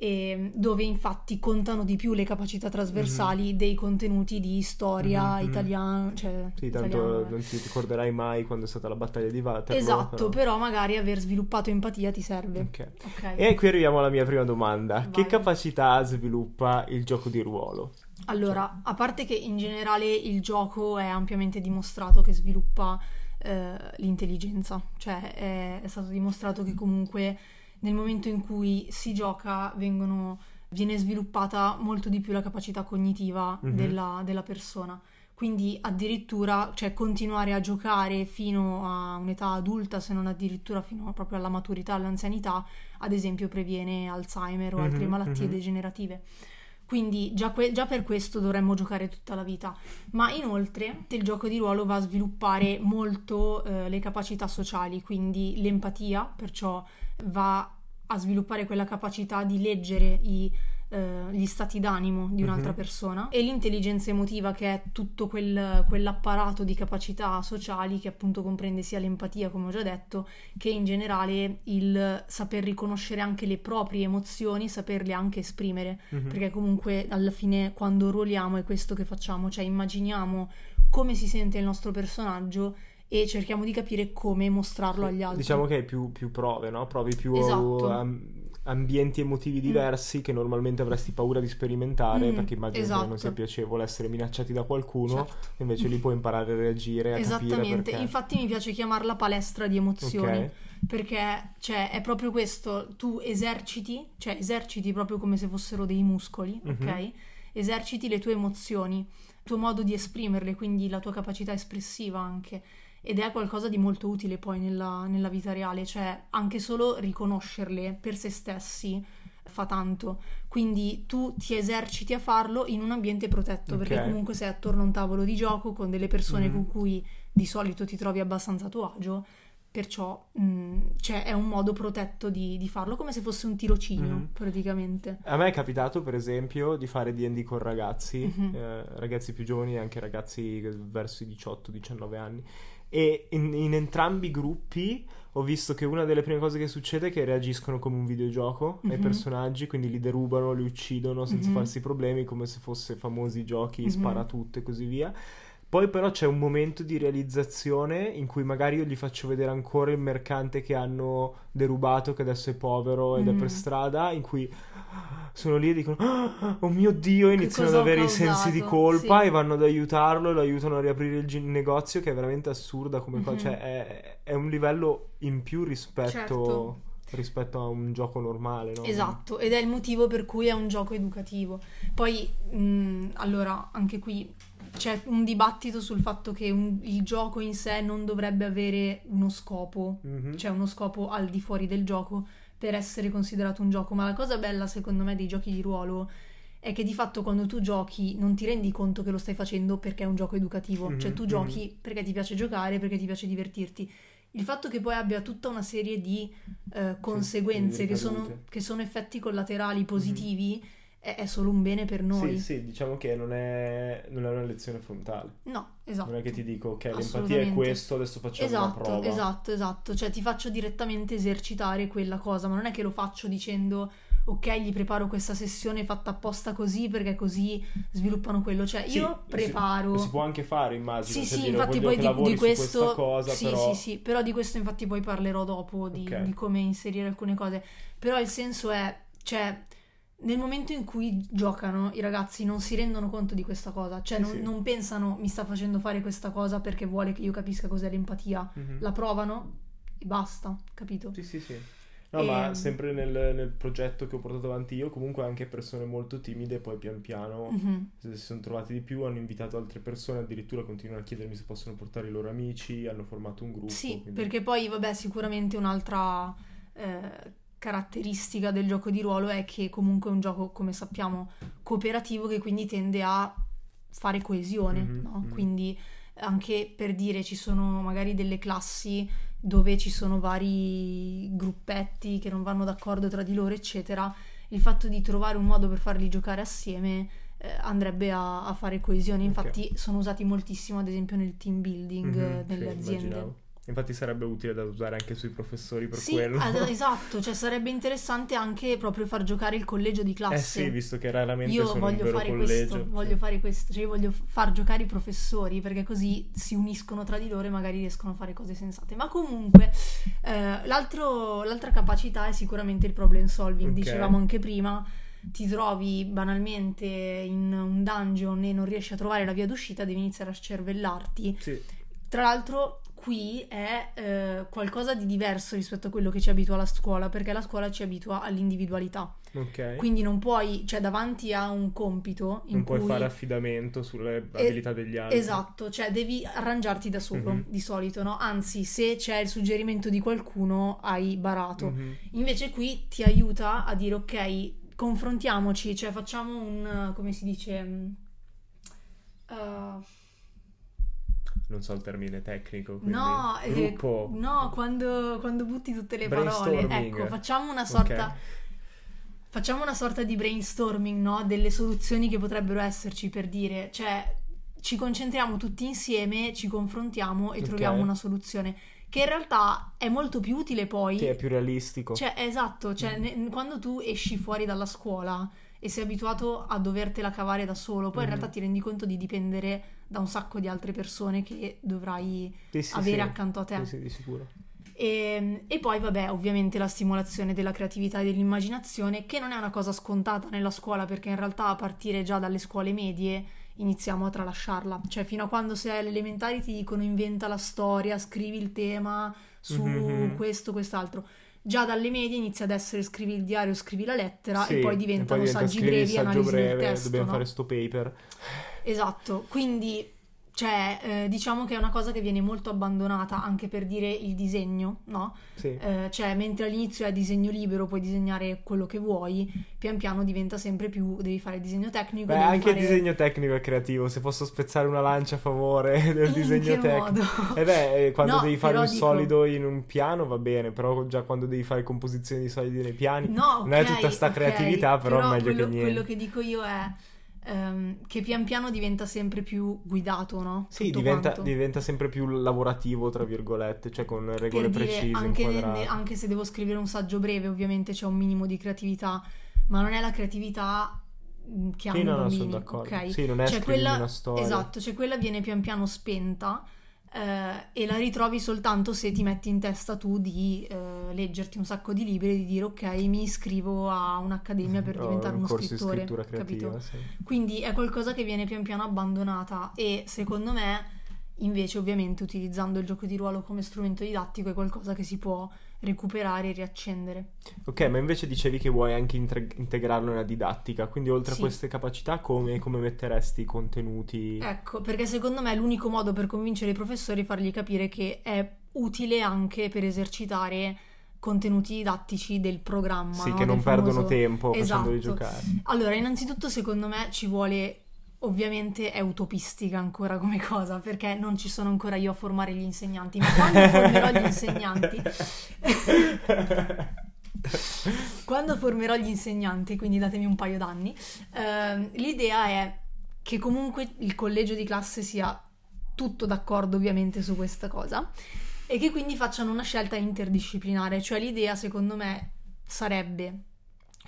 E dove infatti contano di più le capacità trasversali dei contenuti di storia Mhm, mhm. italiana, cioè Sì, tanto italiano, eh. non ti ricorderai mai quando è stata la battaglia di Waterloo. Esatto, però- però magari aver sviluppato empatia ti serve. Ok. Ok. E qui arriviamo alla mia prima domanda. Vai. Che capacità sviluppa il gioco di ruolo? Allora, a parte che in generale il gioco è ampiamente dimostrato che sviluppa eh, l'intelligenza, cioè è, è stato dimostrato che comunque nel momento in cui si gioca vengono- viene sviluppata molto di più la capacità cognitiva Mhm. della, della persona. quindi addirittura cioè, continuare a giocare fino a un'età adulta, se non addirittura fino proprio alla maturità, all'anzianità, ad esempio previene Alzheimer o altre Mhm, malattie mhm. degenerative. Quindi già, que- già per questo dovremmo giocare tutta la vita. Ma inoltre il gioco di ruolo va a sviluppare molto eh, le capacità sociali, quindi l'empatia, perciò va a sviluppare quella capacità di leggere i, eh, gli stati d'animo di un'altra Mhm. persona e l'intelligenza emotiva che è tutto quel- quell'apparato di capacità sociali che appunto comprende sia l'empatia, come ho già detto, che in generale il saper riconoscere anche le proprie emozioni, saperle anche esprimere Mhm. perché comunque alla fine quando ruoliamo è questo che facciamo, cioè immaginiamo come si sente il nostro personaggio e cerchiamo di capire come mostrarlo agli altri. Diciamo che hai più, più prove, no? Provi più Esatto. am- ambienti emotivi diversi che normalmente avresti paura di sperimentare Mm, perché immagino che non esatto. sia piacevole essere minacciati da qualcuno, Certo. invece lì puoi imparare a reagire, a Esattamente, infatti mi piace chiamarla palestra di emozioni. Ok. Perché cioè, è proprio questo, tu eserciti, cioè eserciti proprio come se fossero dei muscoli, Mhm. ok? Eserciti le tue emozioni, il tuo modo di esprimerle, quindi la tua capacità espressiva anche. Ed è qualcosa di molto utile poi nella, nella vita reale, cioè anche solo riconoscerle per se stessi fa tanto. Quindi tu ti eserciti a farlo in un ambiente protetto, perché Ok. comunque sei attorno a un tavolo di gioco con delle persone Mhm. con cui di solito ti trovi abbastanza a tuo agio, perciò mh, cioè, è un modo protetto di, di farlo, come se fosse un tirocinio Mhm. praticamente. A me è capitato, per esempio, di fare D&D con ragazzi, Mhm. eh, ragazzi più giovani e anche ragazzi verso i 18-19 anni. E in, in entrambi i gruppi ho visto che una delle prime cose che succede è che reagiscono come un videogioco ai Mhm. personaggi, quindi li derubano, li uccidono senza Mhm. farsi problemi, come se fosse famosi giochi, Mhm. spara tutto e così via. Poi però c'è un momento di realizzazione in cui magari io gli faccio vedere ancora il mercante che hanno derubato, che adesso è povero ed è Mhm. per strada, in cui sono lì e dicono "Ah, oh mio dio, iniziano ad cosa avere i sensi di causato?" colpa Sì. e vanno ad aiutarlo, lo aiutano a riaprire il gi- negozio che è veramente assurda come cosa, Mhm. cioè è, è un livello in più rispetto, Certo. rispetto a un gioco normale, no? Esatto, ed è il motivo per cui è un gioco educativo. Poi, mh, allora, anche qui c'è un dibattito sul fatto che un- il gioco in sé non dovrebbe avere uno scopo, Mhm. cioè uno scopo al di fuori del gioco per essere considerato un gioco. Ma la cosa bella, secondo me, dei giochi di ruolo è che di fatto quando tu giochi non ti rendi conto che lo stai facendo perché è un gioco educativo, Mhm, cioè tu mhm. giochi perché ti piace giocare, perché ti piace divertirti. Il fatto che poi abbia tutta una serie di eh, conseguenze di che, sono, che sono effetti collaterali positivi è, è solo un bene per noi. Sì, sì, diciamo che non è, non è una lezione frontale. No, esatto. Non è che ti dico, ok, l'empatia è questo, adesso facciamo una Esatto, prova. esatto, esatto. Cioè ti faccio direttamente esercitare quella cosa, ma non è che lo faccio dicendo ok, gli preparo questa sessione fatta apposta così perché così sviluppano quello. Cioè Sì, io si- preparo... Si, può anche fare, immagino. Sì, sì, dire, infatti poi di, di questo cosa, sì, però... sì, sì, però di questo infatti poi parlerò dopo di, Ok. di come inserire alcune cose. Però il senso è, cioè, nel momento in cui giocano i ragazzi non si rendono conto di questa cosa, cioè non, sì. non pensano mi sta facendo fare questa cosa perché vuole che io capisca cos'è l'empatia, Mhm. la provano e basta, capito? Sì, sì, sì. No, E- ma sempre nel, nel progetto che ho portato avanti io, comunque anche persone molto timide, poi pian piano Mhm. se si sono trovati di più, hanno invitato altre persone, addirittura continuano a chiedermi se possono portare i loro amici, hanno formato un gruppo. Sì, quindi- perché poi, vabbè, sicuramente un'altra eh, caratteristica del gioco di ruolo è che comunque è un gioco, come sappiamo, cooperativo che quindi tende a fare coesione, Mhm, no? mhm. Quindi anche per dire ci sono magari delle classi dove ci sono vari gruppetti che non vanno d'accordo tra di loro, eccetera, il fatto di trovare un modo per farli giocare assieme eh, andrebbe a, a fare coesione. Infatti sono usati moltissimo, ad esempio, nel team building Mhm, nelle sì, aziende. immaginavo. Infatti sarebbe utile da usare anche sui professori per Sì, quello. ad- esatto, cioè sarebbe interessante anche proprio far giocare il collegio di classe. Eh sì, visto che raramente Io sono voglio fare collegio. questo, voglio fare questo, cioè io voglio far giocare i professori perché così si uniscono tra di loro e magari riescono a fare cose sensate. Ma comunque eh, l'altra capacità è sicuramente il problem solving, Ok. dicevamo anche prima. Ti trovi banalmente in un dungeon e non riesci a trovare la via d'uscita, devi iniziare a cervellarti Sì, tra l'altro, qui è eh, qualcosa di diverso rispetto a quello che ci abitua la scuola, perché la scuola ci abitua all'individualità. Ok. Quindi non puoi, cioè davanti a un compito in non cui... puoi fare affidamento sulle Eh, abilità degli altri. Esatto, cioè devi arrangiarti da solo Mhm. di solito, no? Anzi, se c'è il suggerimento di qualcuno hai barato. Mhm. Invece qui ti aiuta a dire ok, confrontiamoci, cioè facciamo un, come si dice... uh, Non so il termine tecnico. No, eh, Gruppo. no, quando, quando butti tutte le parole. Ecco, facciamo una sorta... Ok. Facciamo una sorta di brainstorming, no? Delle soluzioni che potrebbero esserci per dire, cioè ci concentriamo tutti insieme, ci confrontiamo e Ok. troviamo una soluzione. Che in realtà è molto più utile poi. Sì, è più realistico. Cioè, esatto, cioè, ne- quando tu esci fuori dalla scuola e sei abituato a dovertela cavare da solo, poi in Mhm. realtà ti rendi conto di dipendere da un sacco di altre persone che dovrai Sì, sì, avere sì. accanto a te. Sì, di sicuro. E, e poi, vabbè, ovviamente la stimolazione della creatività e dell'immaginazione, che non è una cosa scontata nella scuola, perché in realtà a partire già dalle scuole medie iniziamo a tralasciarla. Cioè, fino a quando sei alle elementari ti dicono inventa la storia, scrivi il tema su Mhm. questo, quest'altro. Già dalle medie inizia ad essere scrivi il diario, scrivi la lettera Sì, e poi diventano diventa saggi scrivi il brevi, saggio analisi del breve, testo. dobbiamo no? fare sto paper. Esatto, quindi cioè, eh, diciamo che è una cosa che viene molto abbandonata anche per dire il disegno, no? Sì. Eh, cioè, mentre all'inizio è disegno libero, puoi disegnare quello che vuoi, pian piano diventa sempre più, devi fare disegno tecnico. Beh, anche fare... il disegno tecnico è creativo, se posso spezzare una lancia a favore del In disegno tecnico. modo? Eh beh, eh, quando No, devi fare però un dico- solido in un piano va bene, però già quando devi fare composizioni di solidi nei piani No, non è tutta sta ok, creatività, però, meglio quello, che niente. quello che dico io è ehm, che pian piano diventa sempre più guidato, no? Sì, diventa, diventa sempre più lavorativo, tra virgolette, cioè con regole per dire, precise, anche, ne- anche se devo scrivere un saggio breve, ovviamente c'è un minimo di creatività, ma non è la creatività mh, che hanno Sì, no, no, sono d'accordo. ok? Sì, non è Cioè, quella- una storia. Esatto, cioè quella viene pian piano spenta eh, e la ritrovi soltanto se ti metti in testa tu di eh, leggerti un sacco di libri e di dire ok, mi iscrivo a un'accademia per O diventare un uno di scrittore, scrittura creativa, capito? sì. Quindi è qualcosa che viene pian piano abbandonata e secondo me invece ovviamente utilizzando il gioco di ruolo come strumento didattico è qualcosa che si può recuperare e riaccendere. Ok, ma invece dicevi che vuoi anche intre- integrarlo nella didattica, quindi oltre Sì. a queste capacità come, come metteresti i contenuti? Ecco, perché secondo me l'unico modo per convincere i professori è fargli capire che è utile anche per esercitare contenuti didattici del programma. sì, no? che non Del perdono famoso- tempo facendoli Esatto. giocare. Allora, innanzitutto secondo me ci vuole, ovviamente è utopistica ancora come cosa, perché non ci sono ancora io a formare gli insegnanti, ma quando formerò gli insegnanti, quando formerò gli insegnanti, quindi datemi un paio d'anni, ehm, l'idea è che comunque il collegio di classe sia tutto d'accordo ovviamente su questa cosa e che quindi facciano una scelta interdisciplinare, cioè l'idea secondo me sarebbe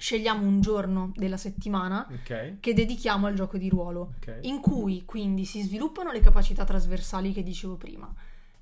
scegliamo un giorno della settimana ok, che dedichiamo al gioco di ruolo, ok. in cui quindi si sviluppano le capacità trasversali che dicevo prima,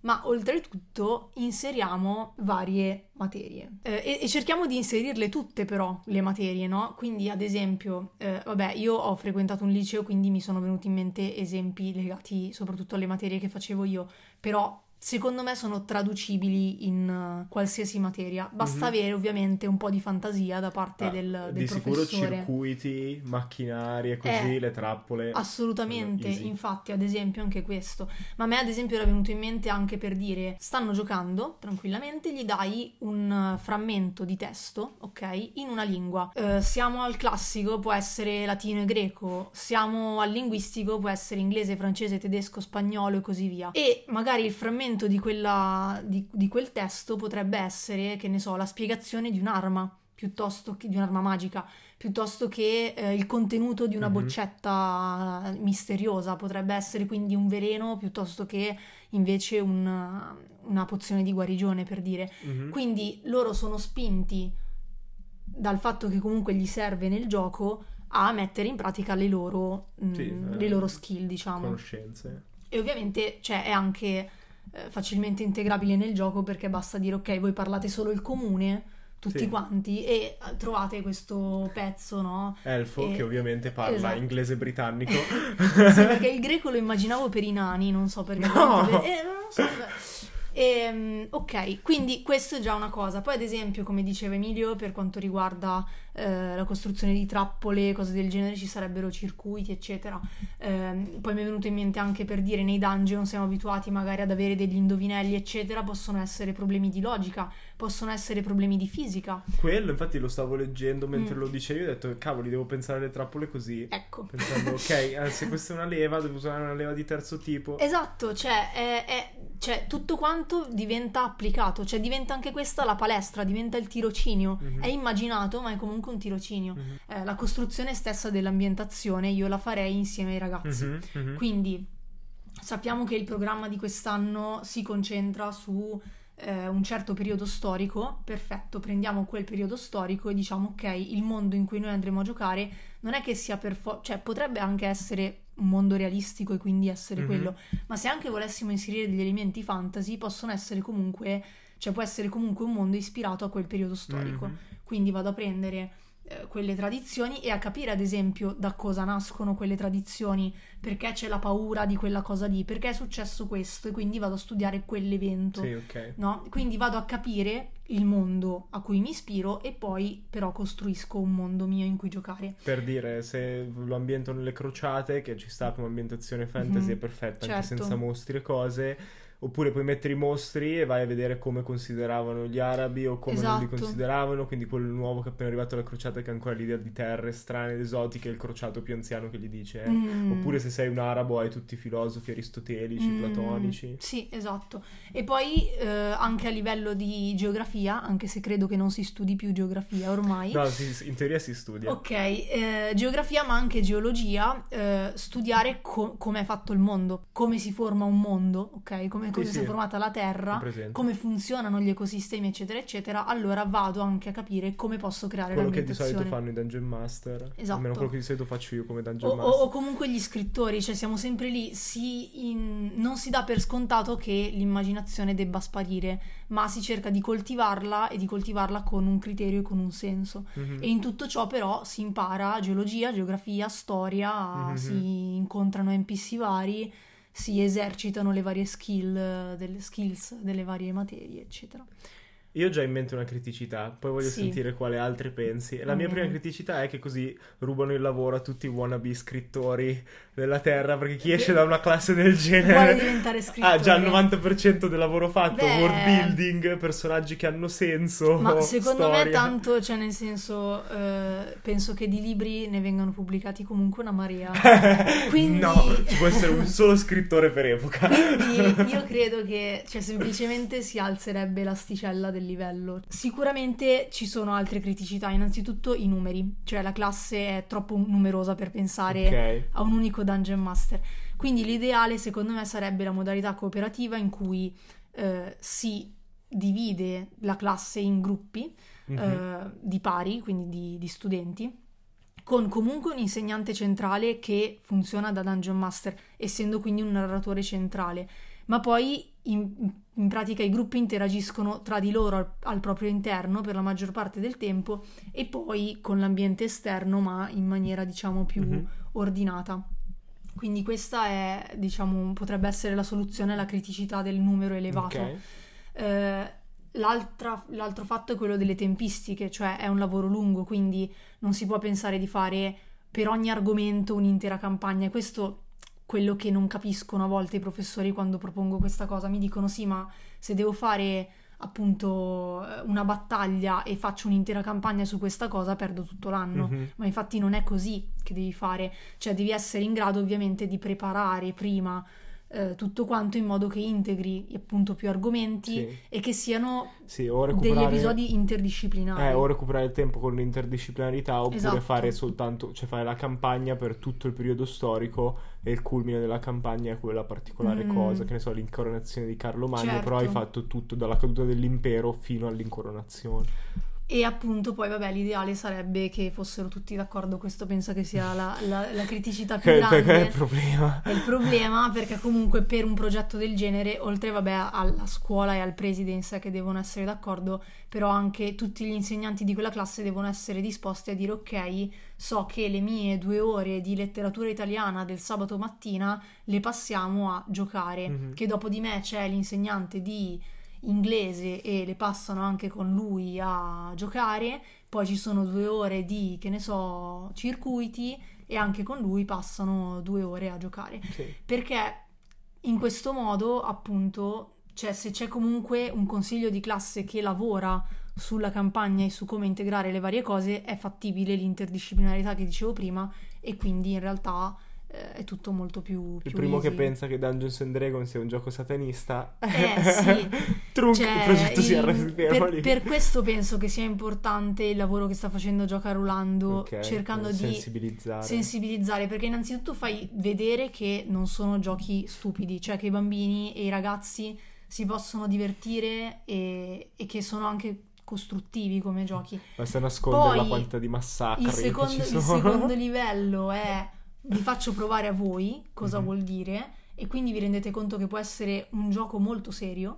ma oltretutto inseriamo varie materie Eh, e, e cerchiamo di inserirle tutte però le materie, no? Quindi ad esempio, eh, vabbè, io ho frequentato un liceo, quindi mi sono venuti in mente esempi legati soprattutto alle materie che facevo io, però secondo me sono traducibili in eh, qualsiasi materia. Basta Mhm. avere ovviamente un po' di fantasia da parte Ah, del, del di sicuro professore. circuiti, macchinari e così, Eh, le trappole. Assolutamente, infatti, ad esempio anche questo. Ma a me, ad esempio, era venuto in mente anche per dire: stanno giocando tranquillamente, gli dai un eh, frammento di testo, ok, in una lingua. Eh, siamo al classico, può essere latino e greco, siamo al linguistico, può essere inglese, francese, tedesco, spagnolo e così via. E magari il frammento di, quella, di, di quel testo potrebbe essere, che ne so, la spiegazione di un'arma piuttosto che di un'arma magica piuttosto che eh, il contenuto di una Mhm. boccetta misteriosa, potrebbe essere quindi un veleno piuttosto che invece un- una pozione di guarigione, per dire. Mhm. Quindi loro sono spinti dal fatto che comunque gli serve nel gioco a mettere in pratica le loro, mm, Sì, eh, le loro skill, diciamo. Conoscenze. E ovviamente cioè, è anche eh, facilmente integrabile nel gioco perché basta dire ok, voi parlate solo il comune, tutti Sì. quanti, e eh, trovate questo pezzo, no? Elfo E- che ovviamente parla esatto. inglese britannico. Sì, perché il greco lo immaginavo per i nani, non so perché. No! Eh, non so, Ehm, ok, quindi questo è già una cosa. Poi, ad esempio, come diceva Emilio, per quanto riguarda eh, la costruzione di trappole, cose del genere, ci sarebbero circuiti, eccetera. Ehm, poi mi è venuto in mente anche per dire nei dungeon siamo abituati magari ad avere degli indovinelli, eccetera. Possono essere problemi di logica, possono essere problemi di fisica. Quello, infatti, lo stavo leggendo mentre Mm. lo dicevi. Ho detto, cavoli, devo pensare alle trappole così. Ecco. Pensando, ok, eh, se questa è una leva, devo usare una leva di terzo tipo. Esatto, cioè, è- è- cioè, tutto quanto diventa applicato, cioè diventa anche questa la palestra, diventa il tirocinio. Mhm. È immaginato, ma è comunque un tirocinio. Mhm. Eh, la costruzione stessa dell'ambientazione io la farei insieme ai ragazzi. Mhm, mhm. Quindi sappiamo che il programma di quest'anno si concentra su eh, un certo periodo storico, perfetto, prendiamo quel periodo storico e diciamo ok, il mondo in cui noi andremo a giocare non è che sia per forza, cioè potrebbe anche essere un mondo realistico e quindi essere Mhm. quello, ma se anche volessimo inserire degli elementi fantasy possono essere comunque, cioè può essere comunque un mondo ispirato a quel periodo storico. Mhm. Quindi vado a prendere eh, quelle tradizioni e a capire ad esempio da cosa nascono quelle tradizioni, perché c'è la paura di quella cosa lì, perché è successo questo e quindi vado a studiare quell'evento. Sì, ok. No? Quindi vado a capire il mondo a cui mi ispiro e poi però costruisco un mondo mio in cui giocare. Per dire, se lo ambiento nelle crociate, che ci sta come ambientazione fantasy, Mhm. è perfetta, anche Certo. senza mostri e cose. Oppure puoi mettere i mostri e vai a vedere come consideravano gli arabi o come non li Esatto. consideravano. Quindi quello nuovo che è appena arrivato alla crociata che ha ancora l'idea di terre strane ed esotiche, il crociato più anziano che gli dice. eh. Mm. Oppure se sei un arabo hai tutti i filosofi aristotelici, Mm, platonici. Sì, esatto. E poi eh, anche a livello di geografia, anche se credo che non si studi più geografia ormai. No, sì, in teoria si studia. Ok, eh, geografia ma anche geologia, eh, studiare co- come è fatto il mondo, come si forma un mondo, ok? Come, come Sì, si è sì. formata la Terra, come funzionano gli ecosistemi, eccetera, eccetera. Allora vado anche a capire come posso creare Quello che di solito fanno i dungeon master. Esatto. Almeno quello che di solito faccio io come dungeon O, o- master. o comunque gli scrittori, cioè siamo sempre lì, si in- non si dà per scontato che l'immaginazione debba sparire, ma si cerca di coltivarla e di coltivarla con un criterio e con un senso. Mhm. E in tutto ciò però si impara geologia, geografia, storia, Mhm. si incontrano NPC vari, si esercitano le varie skill, eh, delle skills delle varie materie, eccetera. Io ho già in mente una criticità, poi voglio Sì. sentire quale altre pensi. La mia prima criticità è che così rubano il lavoro a tutti i wannabe scrittori della Terra, perché chi esce da una classe del genere Vuole diventare scrittore. ha già il 90% del lavoro fatto, Beh. world building, personaggi che hanno senso, Ma secondo me storia. tanto, cioè nel senso, eh, penso che di libri ne vengano pubblicati comunque una marea. Quindi- No, ci può essere un solo scrittore per epoca. Quindi io credo che cioè, semplicemente si alzerebbe l'asticella del livello. Sicuramente ci sono altre criticità, innanzitutto i numeri, cioè la classe è troppo numerosa per pensare Ok. a un unico dungeon master. Quindi l'ideale secondo me sarebbe la modalità cooperativa in cui eh, si divide la classe in gruppi Mhm. eh, di pari, quindi di, di studenti, con comunque un insegnante centrale che funziona da Dungeon Master, essendo quindi un narratore centrale. Ma poi in, in pratica i gruppi interagiscono tra di loro al, al proprio interno per la maggior parte del tempo e poi con l'ambiente esterno, ma in maniera diciamo più Mhm. ordinata. Quindi questa è, diciamo, potrebbe essere la soluzione alla criticità del numero elevato. Ok. Eh, l'altro fatto è quello delle tempistiche, cioè è un lavoro lungo, quindi non si può pensare di fare per ogni argomento un'intera campagna. Questo quello che non capiscono a volte i professori quando propongo questa cosa. Mi dicono sì, ma se devo fare appunto eh, una battaglia e faccio un'intera campagna su questa cosa, perdo tutto l'anno. Mhm. Ma infatti non è così che devi fare, cioè devi essere in grado ovviamente di preparare prima eh, tutto quanto in modo che integri appunto più argomenti Sì. e che siano Sì, degli episodi interdisciplinari. Eh, o recuperare il tempo con l'interdisciplinarità oppure Esatto. fare soltanto, cioè fare la campagna per tutto il periodo storico e il culmine della campagna è quella particolare Mm. cosa, che ne so, l'incoronazione di Carlo Magno, Certo. però hai fatto tutto dalla caduta dell'impero fino all'incoronazione. E appunto poi vabbè l'ideale sarebbe che fossero tutti d'accordo, questo penso che sia la, la, la criticità più grande. Perché è il problema? È il problema perché comunque per un progetto del genere, oltre vabbè alla scuola e al preside in sé che devono essere d'accordo, però anche tutti gli insegnanti di quella classe devono essere disposti a dire ok, so che le mie due ore di letteratura italiana del sabato mattina le passiamo a giocare, Mhm. che dopo di me c'è l'insegnante di inglese e le passano anche con lui a giocare, poi ci sono due ore di, che ne so, circuiti e anche con lui passano due ore a giocare. Sì. Perché in questo modo, appunto, cioè se c'è comunque un consiglio di classe che lavora sulla campagna e su come integrare le varie cose, è fattibile l'interdisciplinarità che dicevo prima e quindi in realtà è tutto molto più... Il più primo che easy. pensa che Dungeons and Dragons sia un gioco satanista. Eh, sì. Trunk, Cioè, il progetto si il- arresta per, per questo penso che sia importante il lavoro che sta facendo Gioca Rolando, Ok, cercando per di sensibilizzare. sensibilizzare, perché innanzitutto fai vedere che non sono giochi stupidi, cioè che i bambini e i ragazzi si possono divertire e, e che sono anche costruttivi come giochi. Basta nascondere la Poi, quantità di massacri Il che secondo, il secondo livello è vi faccio provare a voi cosa Mhm. vuol dire e quindi vi rendete conto che può essere un gioco molto serio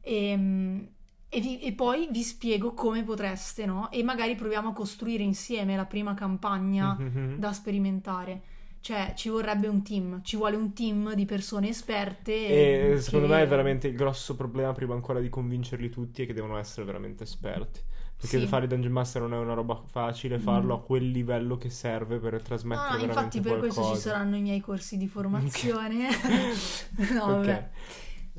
e, e vi- e poi vi spiego come potreste, no? E magari proviamo a costruire insieme la prima campagna Mhm. da sperimentare. Cioè, ci vorrebbe un team, ci vuole un team di persone esperte. E che- secondo me è veramente il grosso problema prima ancora di convincerli tutti è che devono essere veramente esperti. Perché Sì. fare Dungeon Master non è una roba facile, farlo Mm. a quel livello che serve per trasmettere veramente infatti per questo ci qualcosa. saranno i miei corsi di formazione. no, Ok. vabbè.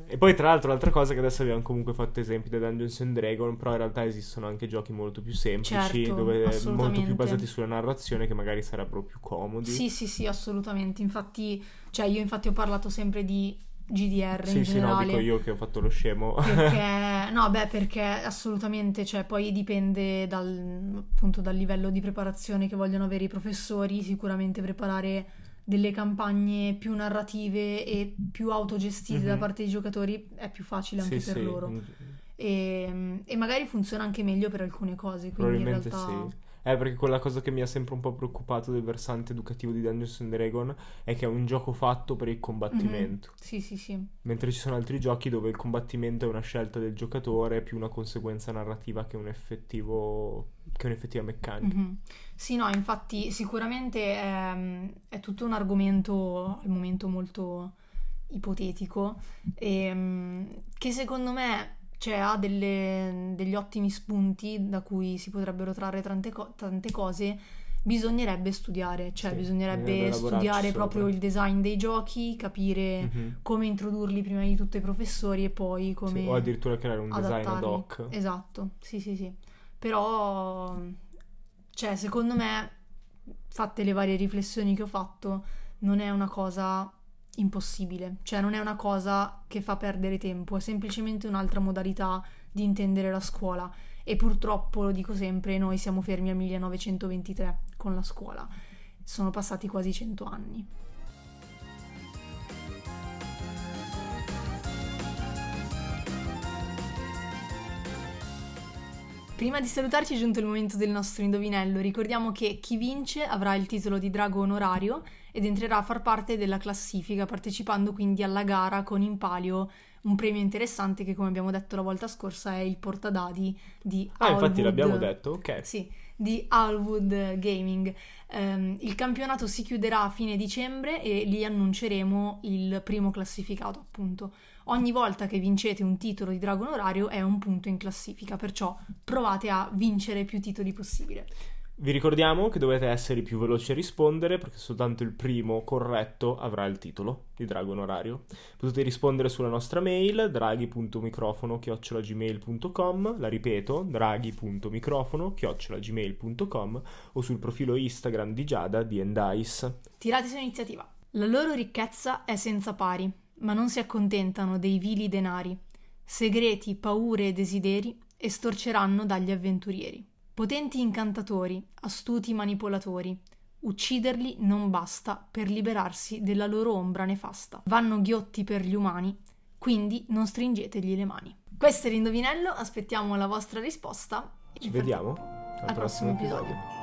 E poi tra l'altro l'altra cosa che adesso abbiamo comunque fatto esempi da Dungeons and Dragons, però in realtà esistono anche giochi molto più semplici, Certo, dove molto più basati sulla narrazione che magari sarebbero più comodi. Sì, sì, sì, assolutamente. Infatti, cioè io infatti ho parlato sempre di GDR sì, in sì, no, generale. dico io che ho fatto lo scemo. Perché, no, beh, perché assolutamente, cioè, poi dipende dal, appunto, dal livello di preparazione che vogliono avere i professori. Sicuramente preparare delle campagne più narrative e più autogestite da Mhm. parte dei giocatori è più facile anche Sì, per sì, loro. mm, E, e magari funziona anche meglio per alcune cose. Quindi in realtà. sì. Eh, perché quella cosa che mi ha sempre un po' preoccupato del versante educativo di Dungeons and Dragons è che è un gioco fatto per il combattimento. Mhm. Sì, sì, sì. Mentre ci sono altri giochi dove il combattimento è una scelta del giocatore più una conseguenza narrativa che un effettivo che un'effettiva meccanica. Mhm. Sì, no, infatti sicuramente è, è tutto un argomento al momento molto ipotetico ehm, che secondo me cioè, ha delle- degli ottimi spunti da cui si potrebbero trarre tante, co- tante cose. Bisognerebbe studiare, cioè Sì, bisognerebbe studiare sopra. proprio il design dei giochi, capire Mhm. come introdurli prima di tutto ai professori e poi Sì, come o addirittura creare un design ad adattarli. hoc. Esatto, sì, sì, sì. Però, cioè, secondo me, fatte le varie riflessioni che ho fatto, non è una cosa impossibile, cioè non è una cosa che fa perdere tempo, è semplicemente un'altra modalità di intendere la scuola. E purtroppo, lo dico sempre, noi siamo fermi al 1923 con la scuola. Sono passati quasi 100 anni. Prima di salutarci è giunto il momento del nostro indovinello. Ricordiamo che chi vince avrà il titolo di drago onorario ed entrerà a far parte della classifica, partecipando quindi alla gara con in palio un premio interessante che, come abbiamo detto la volta scorsa, è il portadadi di Ah, infatti l'abbiamo detto, ok. Sì, di Owlwood Gaming. Ehm, il campionato si chiuderà a fine dicembre e lì annunceremo il primo classificato, appunto. Ogni volta che vincete un titolo di drago onorario è un punto in classifica, perciò provate a vincere più titoli possibile. Vi ricordiamo che dovete essere i più veloci a rispondere perché soltanto il primo corretto avrà il titolo di Dragon Orario. Potete rispondere sulla nostra mail draghi.microfono-gmail.com la ripeto draghi.microfono-gmail.com o sul profilo Instagram di Giada di Endice. Tirate su iniziativa. La loro ricchezza è senza pari, ma non si accontentano dei vili denari. Segreti, paure e desideri estorceranno dagli avventurieri. Potenti incantatori, astuti manipolatori. Ucciderli non basta per liberarsi della loro ombra nefasta. Vanno ghiotti per gli umani, quindi non stringetegli le mani. Questo è l'indovinello, aspettiamo la vostra risposta Ci vediamo al prossimo episodio.